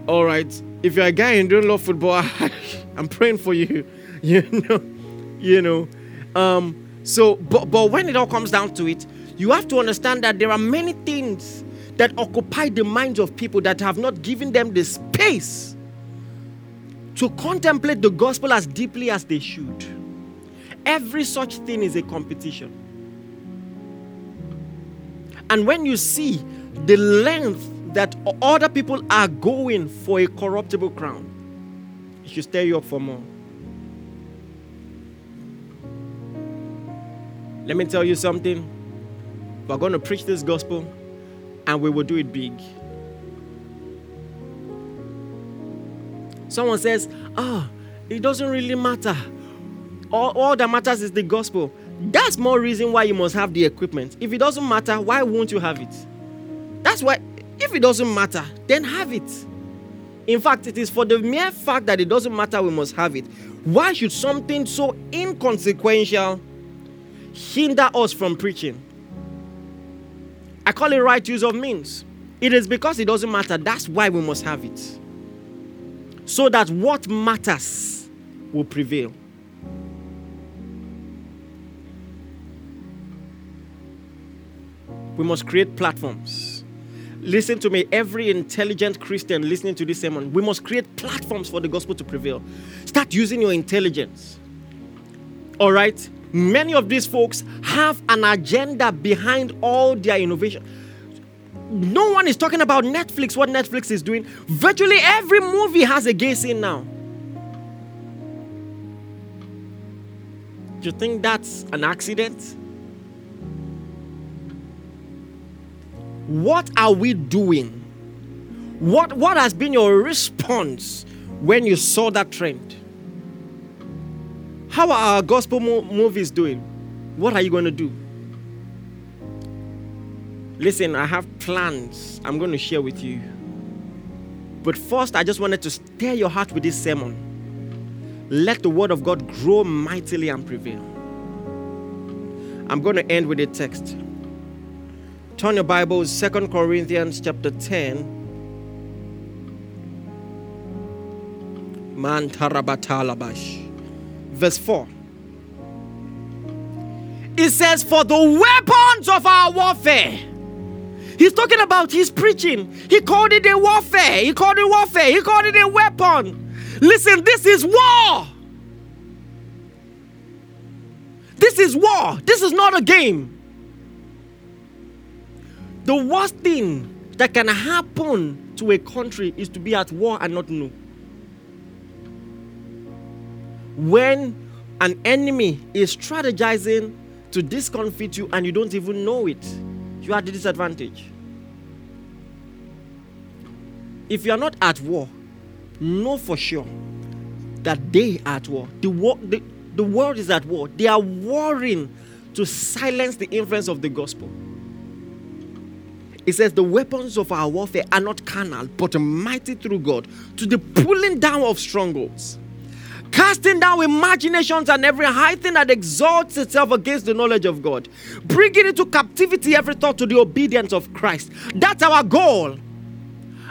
All right. If you're a guy and don't love football, I'm praying for you. You know, you know. Um, so, but, but when it all comes down to it, you have to understand that there are many things that occupy the minds of people that have not given them the space to contemplate the gospel as deeply as they should. Every such thing is a competition. And when you see the length that other people are going for a corruptible crown, it should stir you up for more. Let me tell you something. We're going to preach this gospel and we will do it big. Someone says, Ah, oh, it doesn't really matter. All, all that matters is the gospel. That's more reason why you must have the equipment. If it doesn't matter, why won't you have it? That's why, if it doesn't matter, then have it. In fact, it is for the mere fact that it doesn't matter, we must have it. Why should something so inconsequential hinder us from preaching? I call it right use of means. It is because it doesn't matter. That's why we must have it. So that what matters will prevail. We must create platforms. Listen to me, every intelligent Christian listening to this sermon, we must create platforms for the gospel to prevail. Start using your intelligence. All right? Many of these folks have an agenda behind all their innovation. No one is talking about Netflix, what Netflix is doing. Virtually every movie has a gay scene now. Do you think that's an accident? What are we doing? What, what has been your response when you saw that trend? How are our gospel mo- movies doing? What are you going to do? Listen, I have plans I'm going to share with you. But first, I just wanted to stir your heart with this sermon. Let the word of God grow mightily and prevail. I'm going to end with a text. Turn your Bibles, Second Corinthians chapter 10. Man tarabatalabash verse 4. It says, For the weapons of our warfare. He's talking about his preaching. He called it a warfare. He called it warfare. He called it a weapon. Listen, this is war. This is war. This is not a game. The worst thing that can happen to a country is to be at war and not know when an enemy is strategizing to discomfit you and you don't even know it, you are at the disadvantage. If you are not at war, know for sure that they are at war. The, war the, the world is at war. They are warring to silence the influence of the gospel. It says, The weapons of our warfare are not carnal, but mighty through God to the pulling down of strongholds casting down imaginations and every high thing that exalts itself against the knowledge of God, bringing into captivity every thought to the obedience of Christ. That's our goal.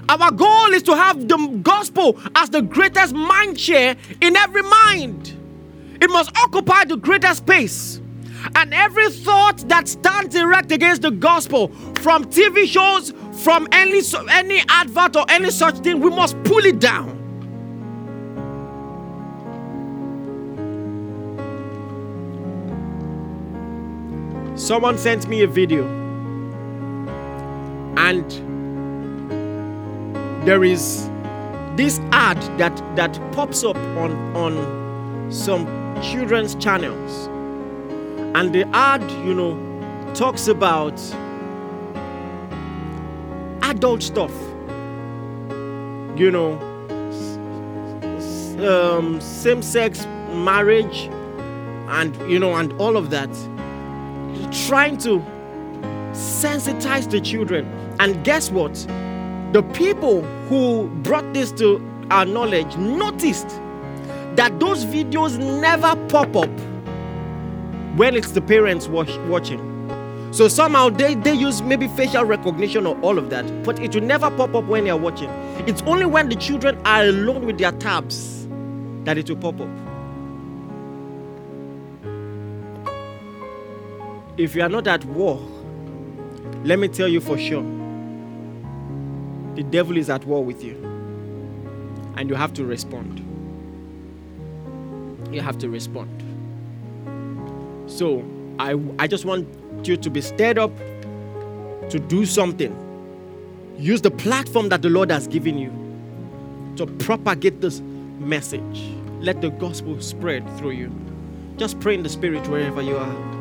Our goal is to have the gospel as the greatest mind share in every mind. It must occupy the greatest space. And every thought that stands erect against the gospel, from TV shows, from any, any advert or any such thing, we must pull it down. Someone sent me a video, and there is this ad that that pops up on on some children's channels, and the ad, you know, talks about adult stuff. You know, um, same-sex marriage, and you know, and all of that trying to sensitize the children. And guess what? The people who brought this to our knowledge noticed that those videos never pop up when it's the parents watch, watching. So somehow they, they use maybe facial recognition or all of that, but it will never pop up when they are watching. It's only when the children are alone with their tabs that it will pop up. If you are not at war, let me tell you for sure the devil is at war with you. And you have to respond. You have to respond. So, I, I just want you to be stirred up to do something. Use the platform that the Lord has given you to propagate this message. Let the gospel spread through you. Just pray in the spirit wherever you are.